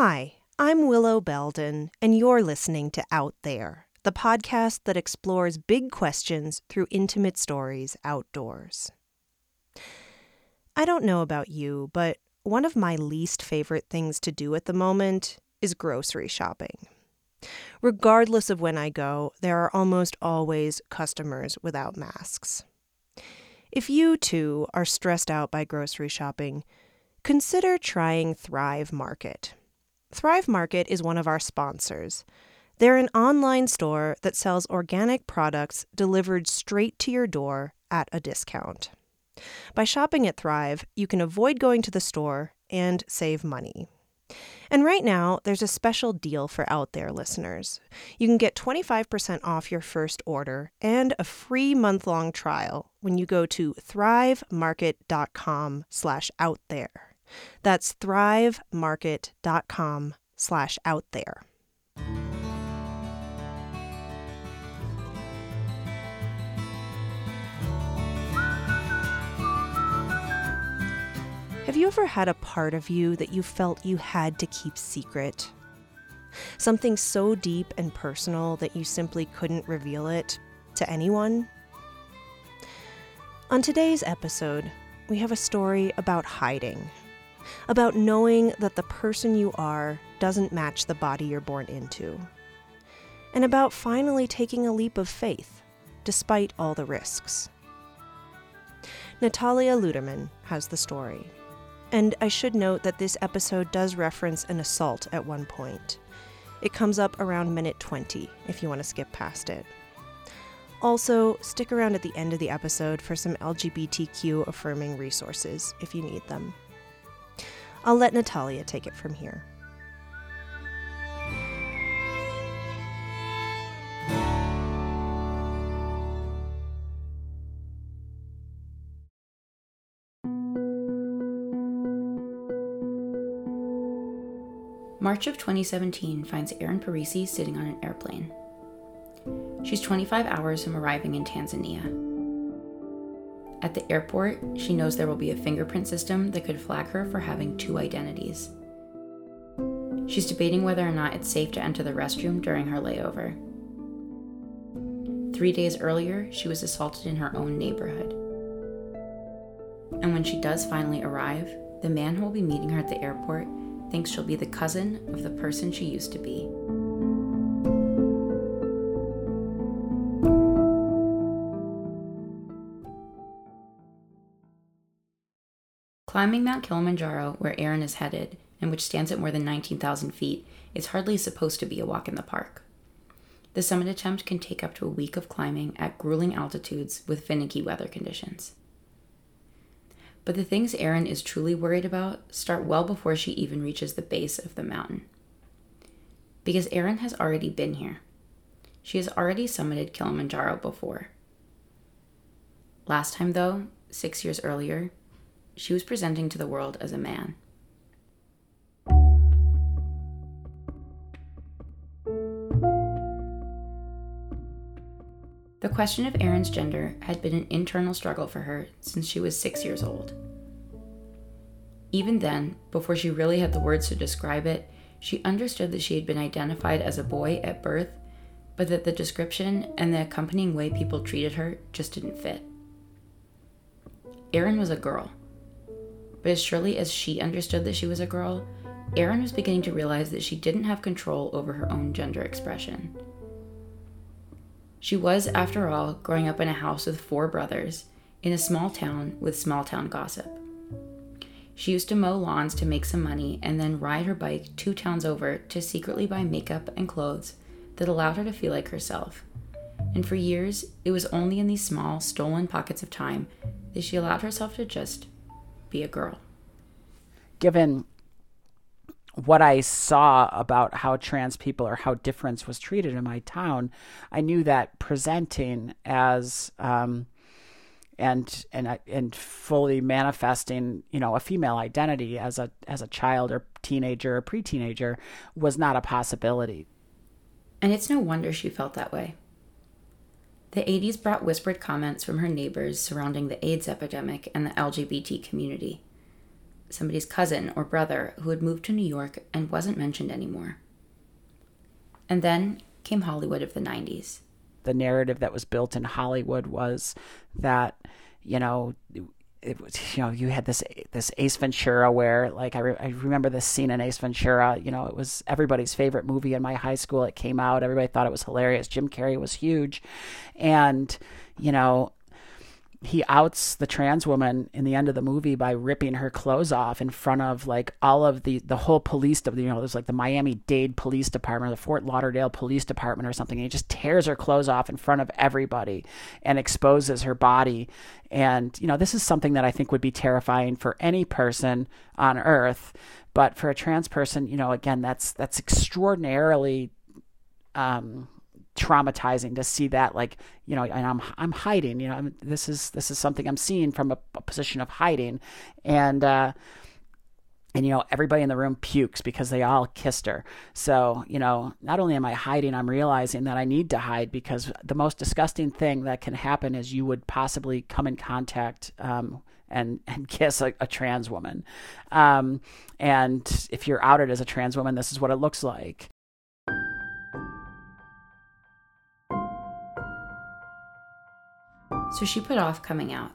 Hi, I'm Willow Belden, and you're listening to Out There, the podcast that explores big questions through intimate stories outdoors. I don't know about you, but one of my least favorite things to do at the moment is grocery shopping. Regardless of when I go, there are almost always customers without masks. If you too are stressed out by grocery shopping, consider trying Thrive Market. Thrive Market is one of our sponsors. They're an online store that sells organic products delivered straight to your door at a discount. By shopping at Thrive, you can avoid going to the store and save money. And right now, there's a special deal for out there listeners. You can get 25% off your first order and a free month-long trial when you go to thrivemarket.com slash out there. That's thrivemarket.com slash out there. Have you ever had a part of you that you felt you had to keep secret? Something so deep and personal that you simply couldn't reveal it to anyone? On today's episode, we have a story about hiding, about knowing that the person you are doesn't match the body you're born into, and about finally taking a leap of faith despite all the risks. Natalia Luderman has the story. And I should note that this episode does reference an assault at one point. It comes up around minute 20 if you want to skip past it. Also, stick around at the end of the episode for some LGBTQ affirming resources if you need them. I'll let Natalia take it from here. March of 2017 finds Erin Parisi sitting on an airplane. She's 25 hours from arriving in Tanzania. At the airport, she knows there will be a fingerprint system that could flag her for having two identities. She's debating whether or not it's safe to enter the restroom during her layover. Three days earlier, she was assaulted in her own neighborhood. And when she does finally arrive, the man who will be meeting her at the airport thinks she'll be the cousin of the person she used to be. Climbing Mount Kilimanjaro, where Erin is headed, and which stands at more than 19,000 feet, is hardly supposed to be a walk in the park. The summit attempt can take up to a week of climbing at grueling altitudes with finicky weather conditions. But the things Erin is truly worried about start well before she even reaches the base of the mountain. Because Erin has already been here. She has already summited Kilimanjaro before. Last time, though, six years earlier, she was presenting to the world as a man. The question of Erin's gender had been an internal struggle for her since she was six years old. Even then, before she really had the words to describe it, she understood that she had been identified as a boy at birth, but that the description and the accompanying way people treated her just didn't fit. Erin was a girl. But as surely as she understood that she was a girl, Erin was beginning to realize that she didn't have control over her own gender expression. She was, after all, growing up in a house with four brothers, in a small town with small town gossip. She used to mow lawns to make some money and then ride her bike two towns over to secretly buy makeup and clothes that allowed her to feel like herself. And for years, it was only in these small, stolen pockets of time that she allowed herself to just be a girl. Given what I saw about how trans people or how difference was treated in my town, I knew that presenting as um, and and and fully manifesting, you know, a female identity as a as a child or teenager or pre-teenager was not a possibility. And it's no wonder she felt that way. The 80s brought whispered comments from her neighbors surrounding the AIDS epidemic and the LGBT community. somebody's cousin or brother who had moved to New York and wasn't mentioned anymore. And then came Hollywood of the 90s. The narrative that was built in Hollywood was that, you know, it was you know you had this this Ace Ventura where like I, re- I remember this scene in Ace Ventura you know it was everybody's favorite movie in my high school. It came out. Everybody thought it was hilarious. Jim Carrey was huge. And you know he outs the trans woman in the end of the movie by ripping her clothes off in front of like all of the the whole police of you know there's like the Miami Dade Police Department, or the Fort Lauderdale Police Department or something. And he just tears her clothes off in front of everybody and exposes her body. And you know this is something that I think would be terrifying for any person on Earth, but for a trans person, you know, again that's that's extraordinarily. Um, traumatizing to see that like you know and i'm i'm hiding you know I'm, this is this is something i'm seeing from a, a position of hiding. And uh and you know everybody in the room pukes because they all kissed her. So you know not only am i hiding i'm realizing that i need to hide because the most disgusting thing that can happen is you would possibly come in contact um, and and kiss a, a trans woman. Um, and if you're outed as a trans woman this is what it looks like So she put off coming out.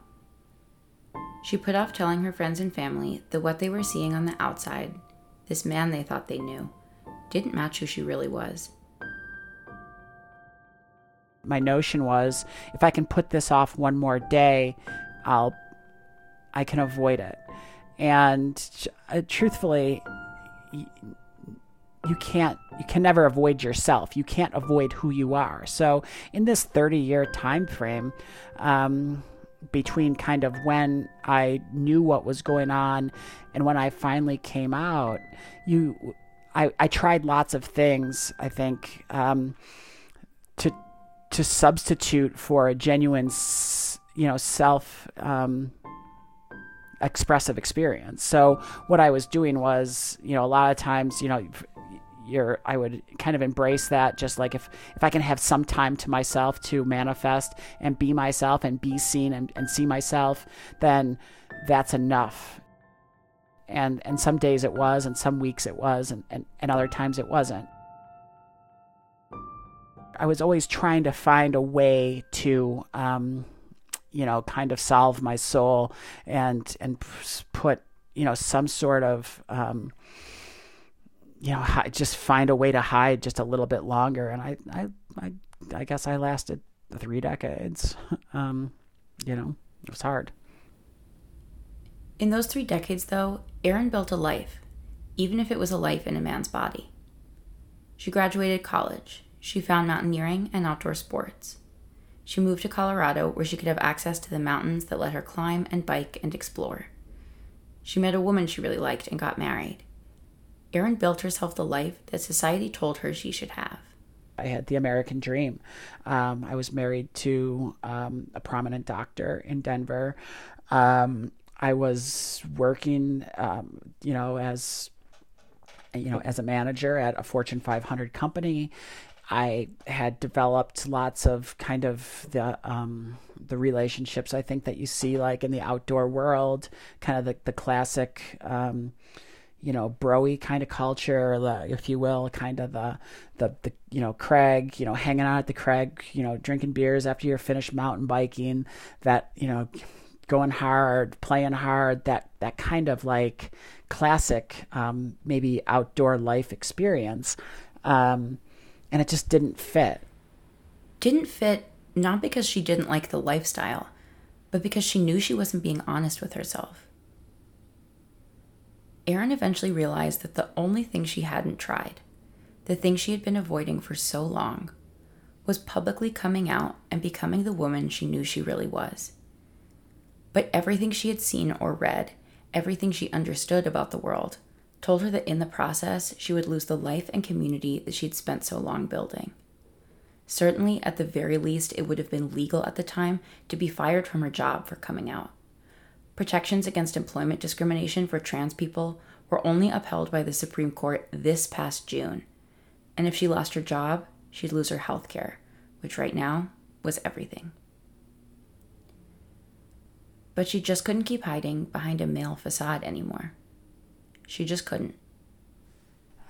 She put off telling her friends and family that what they were seeing on the outside, this man they thought they knew, didn't match who she really was. My notion was if I can put this off one more day, I'll I can avoid it. And uh, truthfully, you can't you can never avoid yourself you can't avoid who you are so in this 30 year time frame um, between kind of when i knew what was going on and when i finally came out you i, I tried lots of things i think um, to to substitute for a genuine you know self um, expressive experience. So what I was doing was, you know, a lot of times, you know, you're I would kind of embrace that just like if if I can have some time to myself to manifest and be myself and be seen and, and see myself, then that's enough. And and some days it was and some weeks it was and, and, and other times it wasn't. I was always trying to find a way to um, you know, kind of solve my soul and and put, you know, some sort of um, you know, just find a way to hide just a little bit longer. And I, I, I, I guess I lasted three decades. Um, you know, it was hard. In those three decades, though, Erin built a life, even if it was a life in a man's body. She graduated college. She found mountaineering and outdoor sports. She moved to Colorado where she could have access to the mountains that let her climb and bike and explore. She met a woman she really liked and got married. Erin built herself the life that society told her she should have. I had the American dream. Um, I was married to um, a prominent doctor in Denver. Um, I was working, um, you know, as you know, as a manager at a Fortune 500 company. I had developed lots of kind of the um, the relationships I think that you see like in the outdoor world, kind of the the classic um, you know, broy kind of culture, if you will, kind of the, the, the, you know, crag, you know, hanging out at the crag, you know, drinking beers after you're finished mountain biking, that, you know, going hard, playing hard, that, that kind of like classic, um, maybe outdoor life experience. Um, and it just didn't fit. Didn't fit not because she didn't like the lifestyle, but because she knew she wasn't being honest with herself. Erin eventually realized that the only thing she hadn't tried, the thing she had been avoiding for so long, was publicly coming out and becoming the woman she knew she really was. But everything she had seen or read, everything she understood about the world, told her that in the process she would lose the life and community that she'd spent so long building. Certainly, at the very least, it would have been legal at the time to be fired from her job for coming out. Protections against employment discrimination for trans people were only upheld by the Supreme Court this past June. And if she lost her job, she'd lose her health care, which right now was everything. But she just couldn't keep hiding behind a male facade anymore. She just couldn't.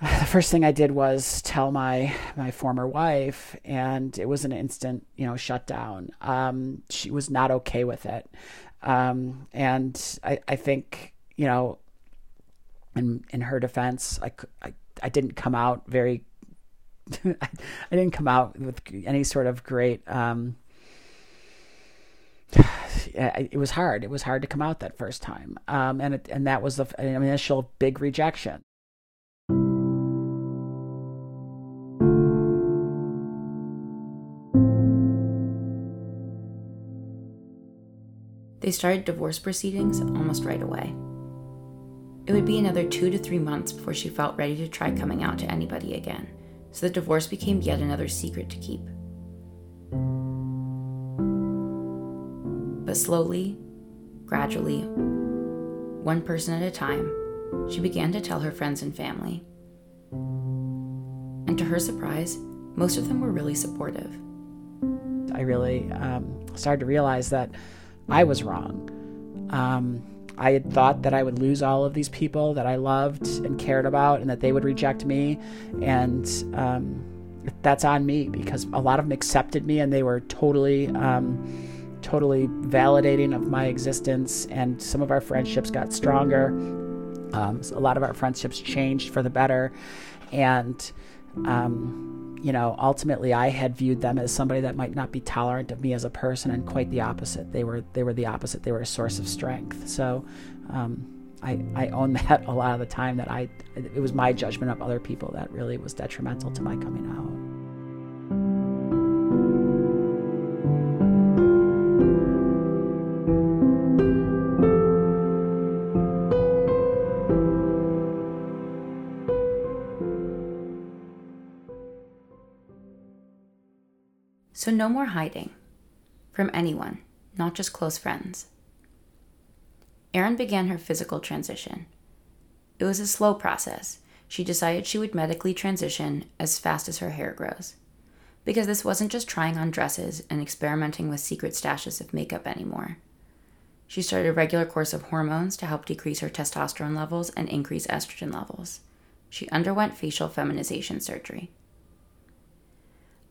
The first thing I did was tell my my former wife, and it was an instant, you know, shutdown. Um, she was not okay with it, um, and I, I think, you know, in in her defense, I, I, I didn't come out very I didn't come out with any sort of great. Um, it was hard. It was hard to come out that first time, um, and it, and that was the an initial big rejection. They started divorce proceedings almost right away. It would be another two to three months before she felt ready to try coming out to anybody again so the divorce became yet another secret to keep. But slowly, gradually, one person at a time, she began to tell her friends and family. And to her surprise, most of them were really supportive. I really um, started to realize that I was wrong. Um, I had thought that I would lose all of these people that I loved and cared about, and that they would reject me. And um, that's on me because a lot of them accepted me, and they were totally, um, totally validating of my existence. And some of our friendships got stronger. Um, a lot of our friendships changed for the better, and um, you know, ultimately I had viewed them as somebody that might not be tolerant of me as a person, and quite the opposite. They were they were the opposite. They were a source of strength. So. Um, I, I own that a lot of the time that I it was my judgment of other people that really was detrimental to my coming out. So, no more hiding from anyone, not just close friends. Erin began her physical transition. It was a slow process. She decided she would medically transition as fast as her hair grows. Because this wasn't just trying on dresses and experimenting with secret stashes of makeup anymore. She started a regular course of hormones to help decrease her testosterone levels and increase estrogen levels. She underwent facial feminization surgery.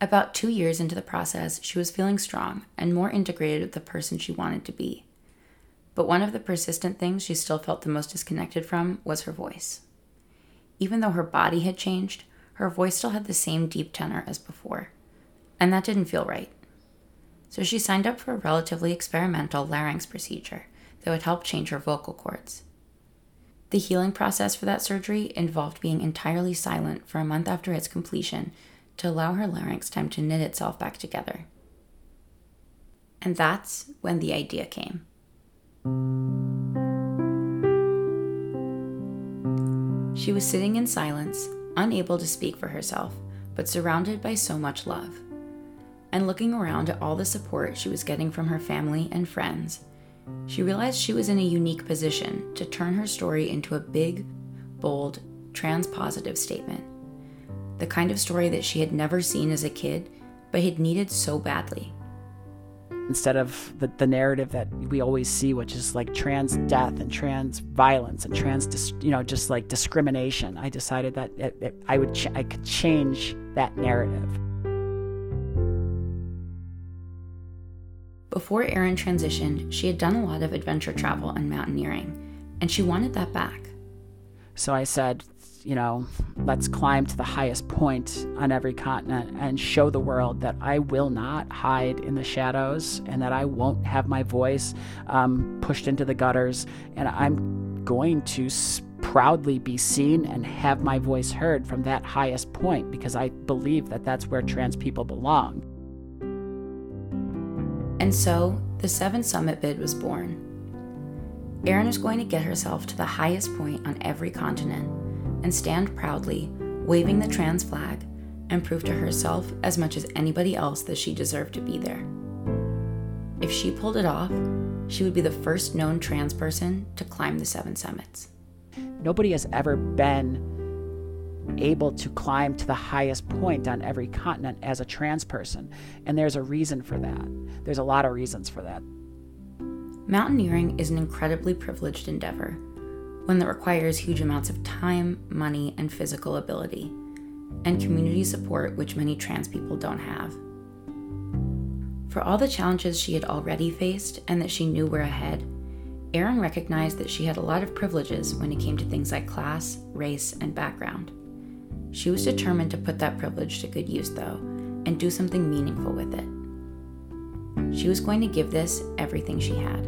About two years into the process, she was feeling strong and more integrated with the person she wanted to be. But one of the persistent things she still felt the most disconnected from was her voice. Even though her body had changed, her voice still had the same deep tenor as before, and that didn't feel right. So she signed up for a relatively experimental larynx procedure that would help change her vocal cords. The healing process for that surgery involved being entirely silent for a month after its completion to allow her larynx time to knit itself back together. And that's when the idea came. She was sitting in silence, unable to speak for herself, but surrounded by so much love. And looking around at all the support she was getting from her family and friends, she realized she was in a unique position to turn her story into a big, bold, trans positive statement the kind of story that she had never seen as a kid, but had needed so badly. Instead of the, the narrative that we always see, which is like trans death and trans violence and trans, dis, you know, just like discrimination, I decided that it, it, I would ch- I could change that narrative. Before Erin transitioned, she had done a lot of adventure travel and mountaineering, and she wanted that back. So I said, you know, let's climb to the highest point on every continent and show the world that I will not hide in the shadows and that I won't have my voice um, pushed into the gutters. And I'm going to proudly be seen and have my voice heard from that highest point because I believe that that's where trans people belong. And so the Seven Summit bid was born. Erin is going to get herself to the highest point on every continent and stand proudly, waving the trans flag, and prove to herself as much as anybody else that she deserved to be there. If she pulled it off, she would be the first known trans person to climb the seven summits. Nobody has ever been able to climb to the highest point on every continent as a trans person, and there's a reason for that. There's a lot of reasons for that. Mountaineering is an incredibly privileged endeavor one that requires huge amounts of time, money, and physical ability, and community support which many trans people don't have. For all the challenges she had already faced and that she knew were ahead, Erin recognized that she had a lot of privileges when it came to things like class, race, and background. She was determined to put that privilege to good use, though, and do something meaningful with it. She was going to give this everything she had.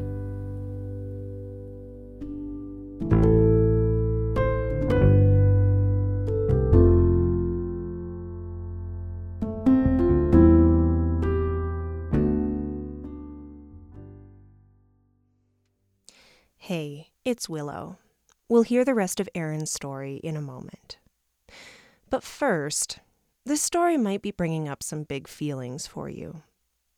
Willow. We'll hear the rest of Erin's story in a moment. But first, this story might be bringing up some big feelings for you.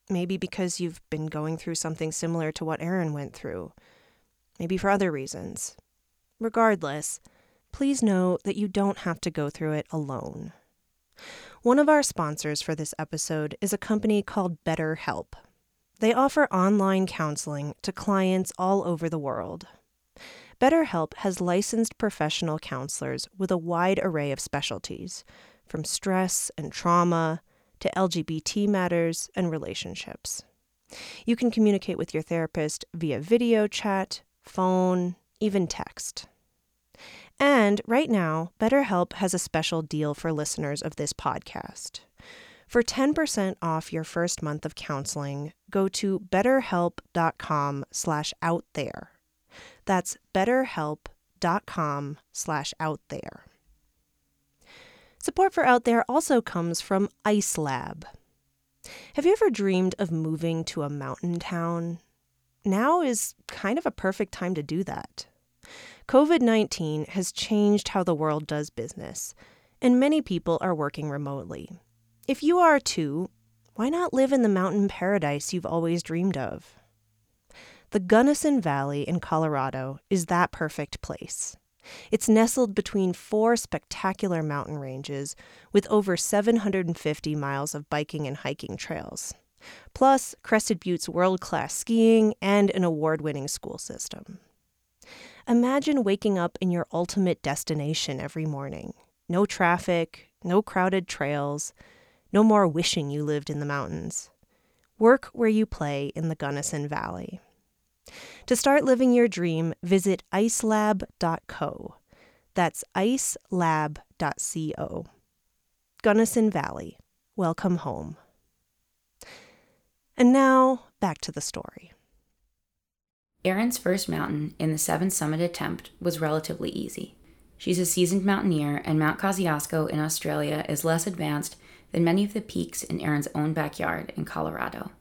Maybe because you've been going through something similar to what Erin went through. Maybe for other reasons. Regardless, please know that you don't have to go through it alone. One of our sponsors for this episode is a company called BetterHelp. They offer online counseling to clients all over the world. BetterHelp has licensed professional counselors with a wide array of specialties, from stress and trauma to LGBT matters and relationships. You can communicate with your therapist via video chat, phone, even text. And right now, BetterHelp has a special deal for listeners of this podcast. For 10% off your first month of counseling, go to betterhelp.com slash. That's betterhelp.com slash out there. Support for Out There also comes from Ice Lab. Have you ever dreamed of moving to a mountain town? Now is kind of a perfect time to do that. COVID 19 has changed how the world does business, and many people are working remotely. If you are too, why not live in the mountain paradise you've always dreamed of? The Gunnison Valley in Colorado is that perfect place. It's nestled between four spectacular mountain ranges with over 750 miles of biking and hiking trails, plus Crested Butte's world class skiing and an award winning school system. Imagine waking up in your ultimate destination every morning. No traffic, no crowded trails, no more wishing you lived in the mountains. Work where you play in the Gunnison Valley. To start living your dream, visit icelab.co. That's icelab.co. Gunnison Valley. Welcome home. And now, back to the story. Erin's first mountain in the seven summit attempt was relatively easy. She's a seasoned mountaineer, and Mount Kosciuszko in Australia is less advanced than many of the peaks in Erin's own backyard in Colorado.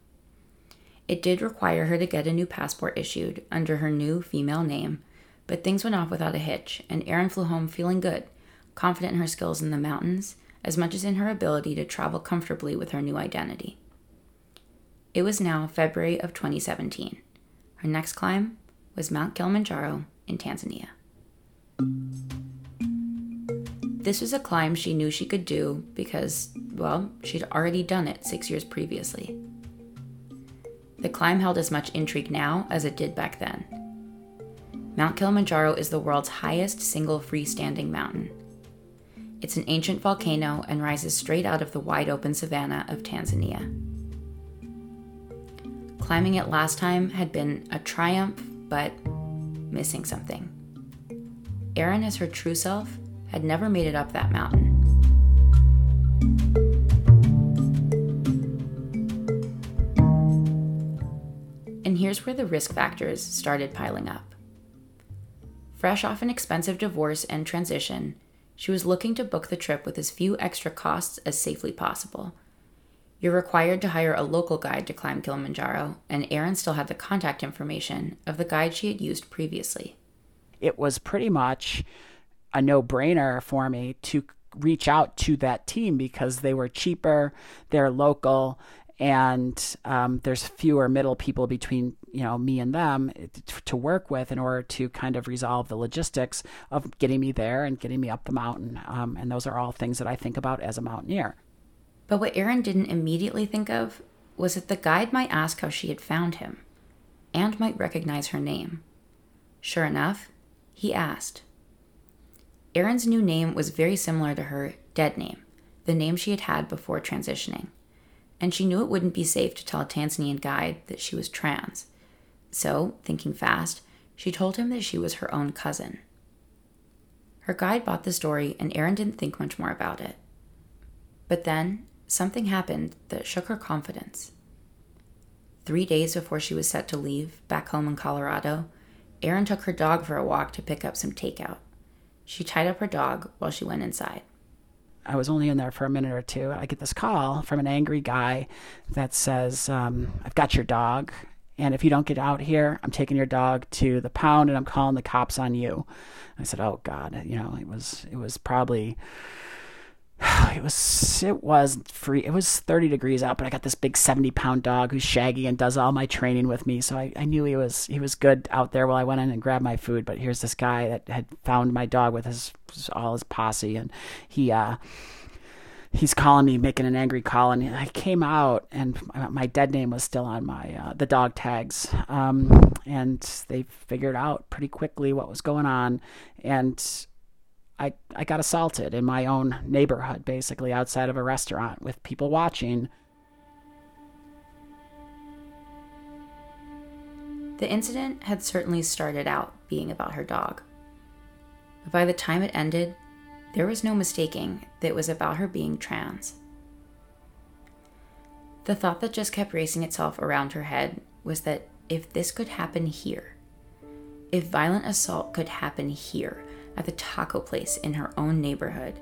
It did require her to get a new passport issued under her new female name, but things went off without a hitch, and Erin flew home feeling good, confident in her skills in the mountains, as much as in her ability to travel comfortably with her new identity. It was now February of 2017. Her next climb was Mount Kilimanjaro in Tanzania. This was a climb she knew she could do because, well, she'd already done it six years previously. The climb held as much intrigue now as it did back then. Mount Kilimanjaro is the world's highest single freestanding mountain. It's an ancient volcano and rises straight out of the wide open savanna of Tanzania. Climbing it last time had been a triumph, but missing something. Erin, as her true self, had never made it up that mountain. Here's where the risk factors started piling up. Fresh off an expensive divorce and transition, she was looking to book the trip with as few extra costs as safely possible. You're required to hire a local guide to climb Kilimanjaro, and Erin still had the contact information of the guide she had used previously. It was pretty much a no brainer for me to reach out to that team because they were cheaper, they're local, and um, there's fewer middle people between you know me and them to work with in order to kind of resolve the logistics of getting me there and getting me up the mountain. Um, and those are all things that I think about as a mountaineer. But what Erin didn't immediately think of was that the guide might ask how she had found him and might recognize her name. Sure enough, He asked. Erin's new name was very similar to her dead name, the name she had had before transitioning, and she knew it wouldn't be safe to tell a Tanzanian guide that she was trans. So, thinking fast, she told him that she was her own cousin. Her guide bought the story, and Erin didn't think much more about it. But then, something happened that shook her confidence. Three days before she was set to leave, back home in Colorado, Erin took her dog for a walk to pick up some takeout. She tied up her dog while she went inside. I was only in there for a minute or two. I get this call from an angry guy that says, um, I've got your dog. And if you don't get out here, I'm taking your dog to the pound and I'm calling the cops on you. I said, Oh God, you know, it was, it was probably it was it was free it was 30 degrees out but i got this big 70 pound dog who's shaggy and does all my training with me. So I, I knew he was he was good out there while i went in and grabbed my food. But here's this guy that had found my dog with his all his posse. And he uh he's calling me making an angry call and i came out and my dead name was still on my uh, the dog tags um, and they figured out pretty quickly what was going on and I, I got assaulted in my own neighborhood, basically outside of a restaurant with people watching. The incident had certainly started out being about her dog. But by the time it ended, there was no mistaking that it was about her being trans. The thought that just kept racing itself around her head was that if this could happen here, if violent assault could happen here, at the taco place in her own neighborhood.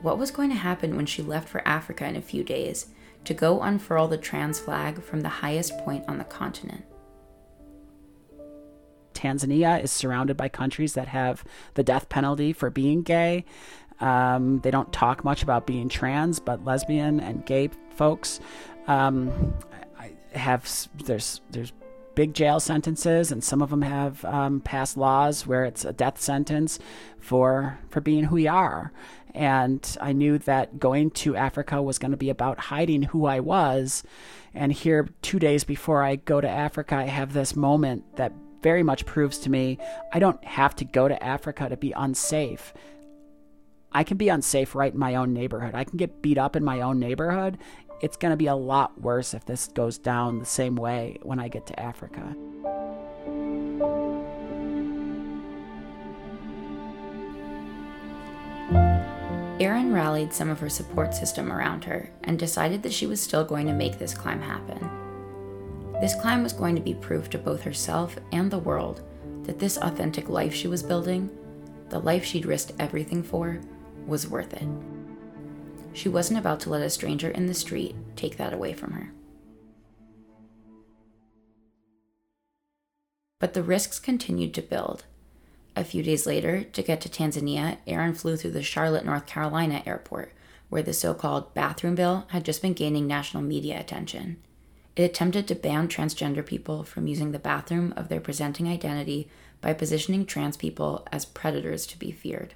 What was going to happen when she left for Africa in a few days to go unfurl the trans flag from the highest point on the continent? Tanzania is surrounded by countries that have the death penalty for being gay. Um, they don't talk much about being trans, but lesbian and gay folks um, have there's there's big jail sentences, and some of them have um, passed laws where it's a death sentence for for being who we are. And I knew that going to Africa was going to be about hiding who I was. And here, two days before I go to Africa, I have this moment that very much proves to me I don't have to go to Africa to be unsafe. I can be unsafe right in my own neighborhood. I can get beat up in my own neighborhood it's going to be a lot worse if this goes down the same way when I get to Africa. Erin rallied some of her support system around her and decided that she was still going to make this climb happen. This climb was going to be proof to both herself and the world that this authentic life she was building, the life she'd risked everything for, was worth it. She wasn't about to let a stranger in the street take that away from her. But the risks continued to build. A few days later, to get to Tanzania, Erin flew through the Charlotte, North Carolina airport, where the so called bathroom bill had just been gaining national media attention. It attempted to ban transgender people from using the bathroom of their presenting identity by positioning trans people as predators to be feared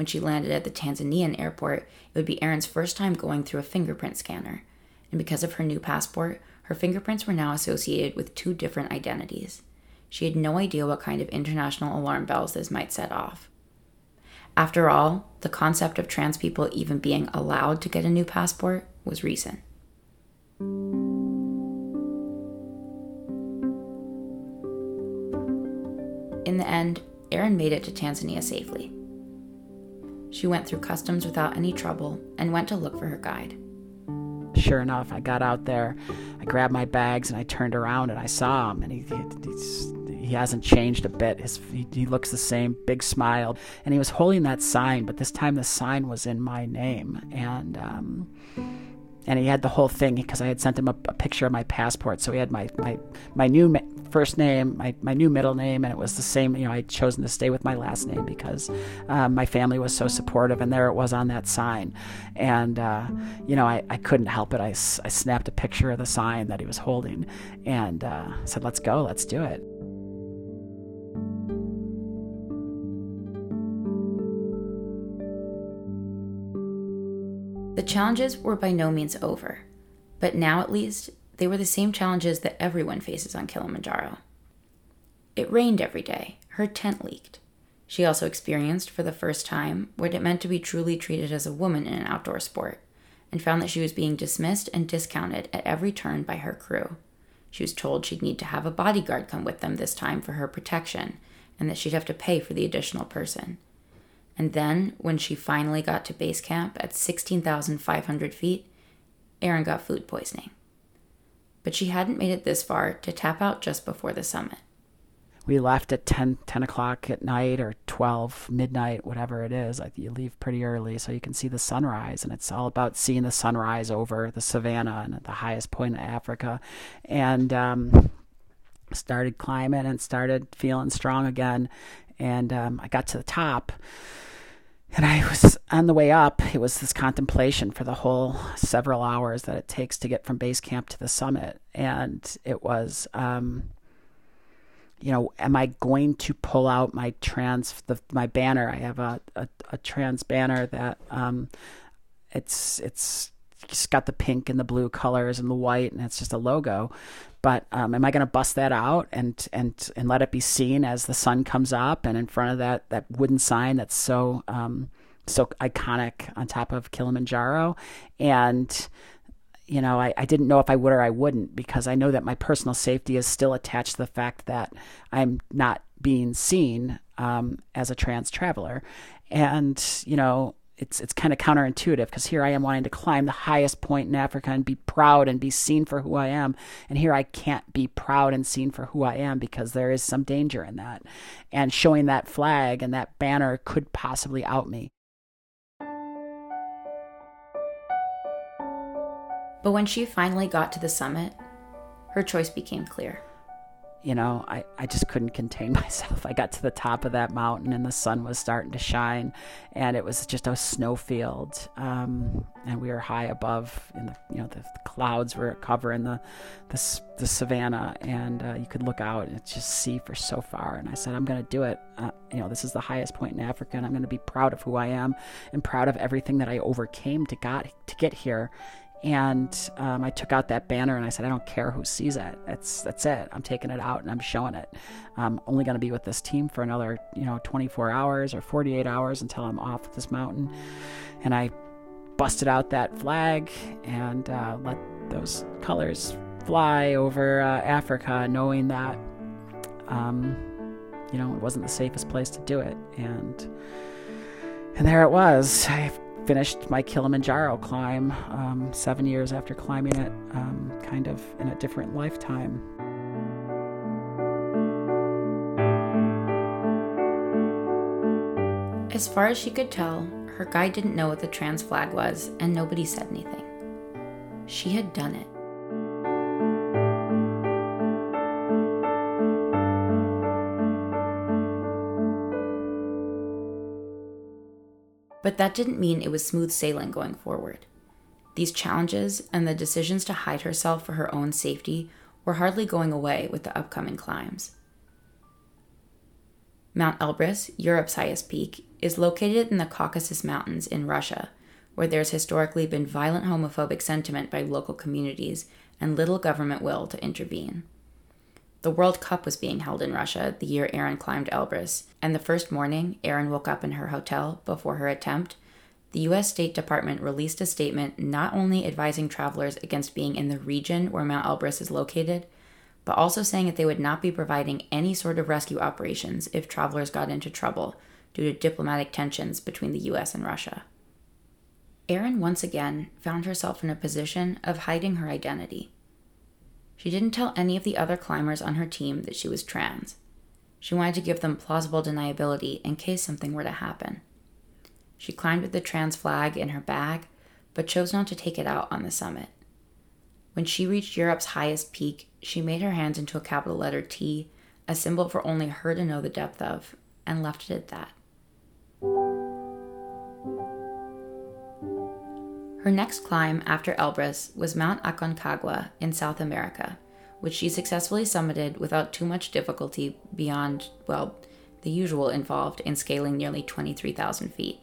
when she landed at the Tanzanian airport, it would be Erin's first time going through a fingerprint scanner. And because of her new passport, her fingerprints were now associated with two different identities. She had no idea what kind of international alarm bells this might set off. After all, the concept of trans people even being allowed to get a new passport was recent. In the end, Erin made it to Tanzania safely. She went through customs without any trouble and went to look for her guide. Sure enough, I got out there, I grabbed my bags, and I turned around and I saw him, and he, he, he hasn't changed a bit. His, he, he looks the same, big smile, and he was holding that sign, but this time the sign was in my name, and um, and he had the whole thing because I had sent him a, a, picture of my passport. So he had my my my new ma- first name, my my new middle name, and it was the same. You know, I'd chosen to stay with my last name because um, my family was so supportive, and there it was on that sign. And uh, you know, I, I couldn't help it. I, I snapped a picture of the sign that he was holding, and uh, said, "Let's go, let's do it." The challenges were by no means over, but now at least they were the same challenges that everyone faces on Kilimanjaro. It rained every day. her tent leaked. She also experienced for the first time what it meant to be truly treated as a woman in an outdoor sport, and found that she was being dismissed and discounted at every turn by her crew. She was told she'd need to have a bodyguard come with them this time for her protection, and that she'd have to pay for the additional person. And then, when she finally got to base camp at 16,500 feet, Erin got food poisoning. But she hadn't made it this far to tap out just before the summit. We left at 10, 10 o'clock at night or 12, midnight, whatever it is. You leave pretty early so you can see the sunrise. And it's all about seeing the sunrise over the savannah and at the highest point in Africa. And um, started climbing and started feeling strong again. And um, I got to the top and I was on the way up. It was this contemplation for the whole several hours that it takes to get from base camp to the summit. And it was, um, you know, am I going to pull out my trans, the, my banner? I have a, a, a trans banner that, um, it's, it's, it's got the pink and the blue colors and the white and it's just a logo. But um, am I going to bust that out and and and let it be seen as the sun comes up and in front of that that wooden sign that's so um, so iconic on top of Kilimanjaro? And you know I, I didn't know if I would or I wouldn't because I know that my personal safety is still attached to the fact that I'm not being seen um, as a trans traveler. And you know it's it's kind of counterintuitive because here I am wanting to climb the highest point in Africa and be proud and be seen for who I am, and here I can't be proud and seen for who I am because there is some danger in that, and showing that flag and that banner could possibly out me. But when she finally got to the summit, her choice became clear you know, I, I just couldn't contain myself. I got to the top of that mountain and the sun was starting to shine, and it was just a snowfield. Um, and we were high above, and the you know the, the clouds were covering the the, the savannah, and uh, you could look out and just see for so far. And I said, I'm going to do it. Uh, you know, this is the highest point in Africa, and I'm going to be proud of who I am and proud of everything that I overcame to got to get here and um, I took out that banner and I said, I don't care who sees it. That's that's it. I'm taking it out and I'm showing it. I'm only going to be with this team for another, you know, 24 hours or 48 hours until I'm off this mountain. And I busted out that flag and uh, let those colors fly over uh, Africa, knowing that, um, you know, it wasn't the safest place to do it. And and there it was. I finished my Kilimanjaro climb um, seven years after climbing it, um, kind of in a different lifetime. As far as she could tell, her guide didn't know what the trans flag was, and nobody said anything. She had done it. But that didn't mean it was smooth sailing going forward. These challenges and the decisions to hide herself for her own safety were hardly going away with the upcoming climbs. Mount Elbrus, Europe's highest peak, is located in the Caucasus Mountains in Russia, where there's historically been violent homophobic sentiment by local communities and little government will to intervene. The World Cup was being held in Russia the year Erin climbed Elbrus, and the first morning Erin woke up in her hotel before her attempt, the US State Department released a statement not only advising travelers against being in the region where Mount Elbrus is located, but also saying that they would not be providing any sort of rescue operations if travelers got into trouble due to diplomatic tensions between the US and Russia. Erin once again found herself in a position of hiding her identity. She didn't tell any of the other climbers on her team that she was trans. She wanted to give them plausible deniability in case something were to happen. She climbed with the trans flag in her bag, but chose not to take it out on the summit. When she reached Europe's highest peak, she made her hands into a capital letter T, a symbol for only her to know the depth of, and left it at that. Her next climb after Elbrus was Mount Aconcagua in South America, which she successfully summited without too much difficulty beyond, well, the usual involved in scaling nearly 23,000 feet.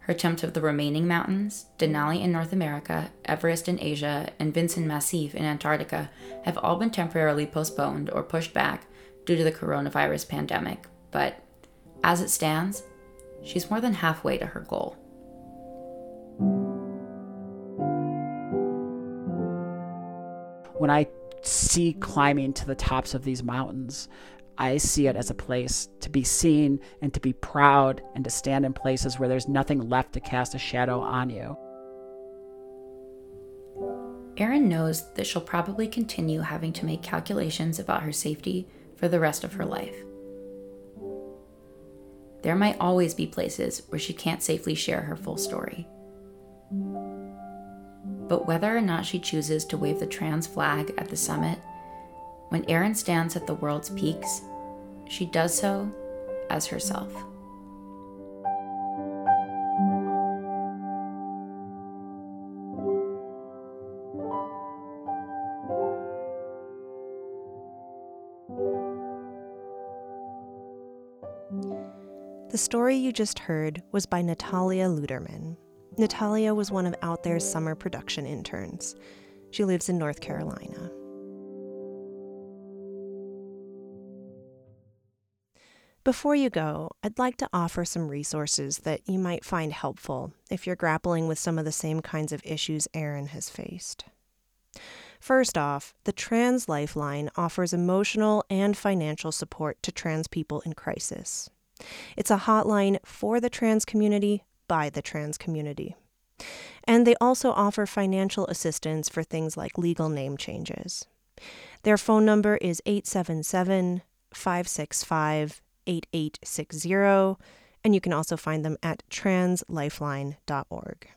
Her attempt of the remaining mountains, Denali in North America, Everest in Asia, and Vinson Massif in Antarctica, have all been temporarily postponed or pushed back due to the coronavirus pandemic, but as it stands, she's more than halfway to her goal. When I see climbing to the tops of these mountains, I see it as a place to be seen and to be proud and to stand in places where there's nothing left to cast a shadow on you. Erin knows that she'll probably continue having to make calculations about her safety for the rest of her life. There might always be places where she can't safely share her full story. But whether or not she chooses to wave the trans flag at the summit, when Erin stands at the world's peaks, she does so as herself. The story you just heard was by Natalia Luderman. Natalia was one of Out There's summer production interns. She lives in North Carolina. Before you go, I'd like to offer some resources that you might find helpful if you're grappling with some of the same kinds of issues Erin has faced. First off, the Trans Lifeline offers emotional and financial support to trans people in crisis. It's a hotline for the trans community by the trans community. And they also offer financial assistance for things like legal name changes. Their phone number is 877 565 8860, and you can also find them at translifeline.org.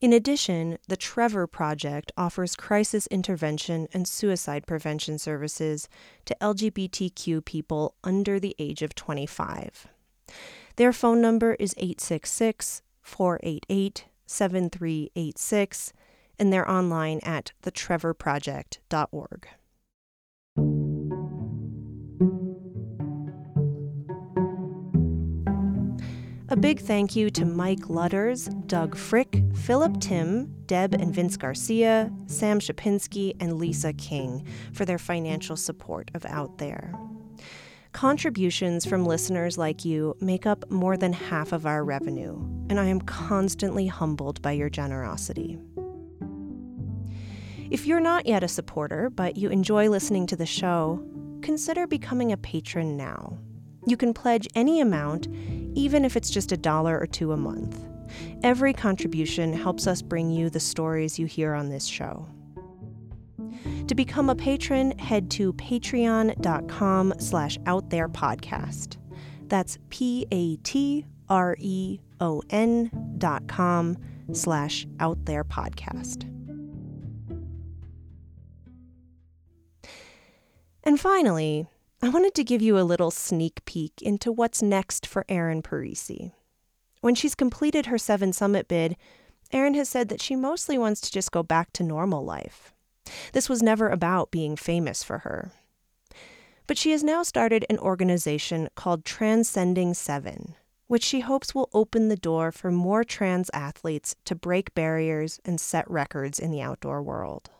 In addition, the Trevor Project offers crisis intervention and suicide prevention services to LGBTQ people under the age of 25. Their phone number is 866 488 7386, and they're online at thetrevorproject.org. A big thank you to Mike Lutters, Doug Frick, Philip Tim, Deb and Vince Garcia, Sam Shapinsky, and Lisa King for their financial support of Out There. Contributions from listeners like you make up more than half of our revenue, and I am constantly humbled by your generosity. If you're not yet a supporter, but you enjoy listening to the show, consider becoming a patron now. You can pledge any amount, even if it's just a dollar or two a month. Every contribution helps us bring you the stories you hear on this show. To become a patron, head to patreon.com slash outtherepodcast. That's P-A-T-R-E-O-N dot com slash outtherepodcast. And finally, I wanted to give you a little sneak peek into what's next for Erin Parisi. When she's completed her Seven Summit bid, Erin has said that she mostly wants to just go back to normal life. This was never about being famous for her. But she has now started an organization called Transcending Seven, which she hopes will open the door for more trans athletes to break barriers and set records in the outdoor world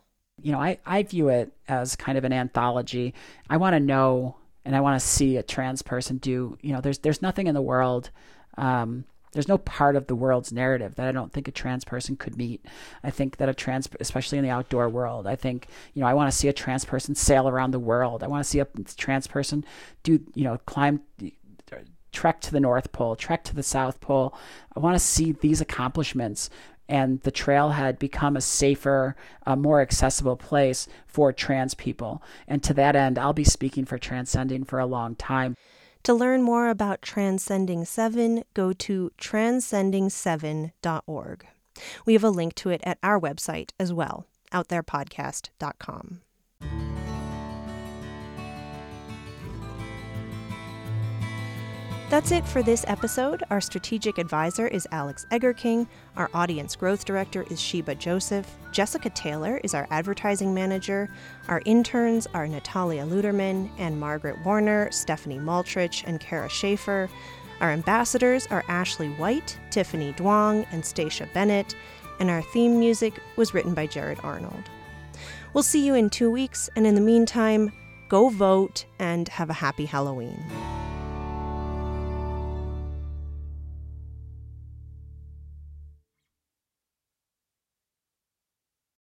you know, I, I view it as kind of an anthology. I want to know and I want to see a trans person do, you know, there's there's nothing in the world um, there's no part of the world's narrative that I don't think a trans person could meet. I think that a trans, especially in the outdoor world, I think, you know, I want to see a trans person sail around the world. I want to see a trans person do, you know, climb, trek to the North Pole, trek to the South Pole. I want to see these accomplishments and the trailhead become a safer, uh, more accessible place for trans people. And to that end, I'll be speaking for Transcending for a long time. To learn more about Transcending 7, go to transcending7.org. We have a link to it at our website as well, outtherepodcast.com. That's it for this episode. Our strategic advisor is Alex Eggerking. Our audience growth director is Sheba Joseph. Jessica Taylor is our advertising manager. Our interns are Natalia Luderman and Margaret Warner, Stephanie Maltrich, and Kara Schaefer. Our ambassadors are Ashley White, Tiffany Duong, and Stacia Bennett. And our theme music was written by Jared Arnold. We'll see you in two weeks, and in the meantime, Go vote and have a happy Halloween.